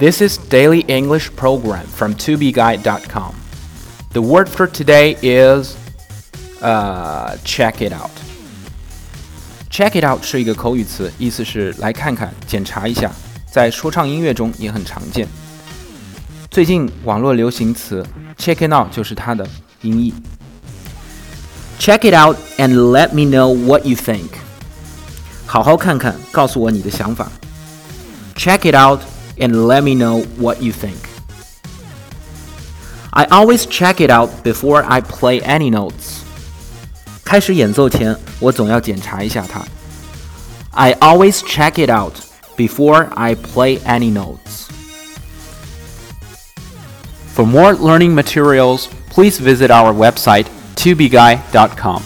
This is daily English program from tobeguide.com. The word for today is uh, check it out. Check it out 是一个口语词，意思是来看看、检查一下，在说唱音乐中也很常见。最近网络流行词 check it out 就是它的音译。Check it out and let me know what you think. 好好看看，告诉我你的想法。Check it out and let me know what you think. I always check it out before I play any notes. 开始演奏前，我总要检查一下它。I always check it out before I play any notes. For more learning materials, please visit our website tubeguy.com.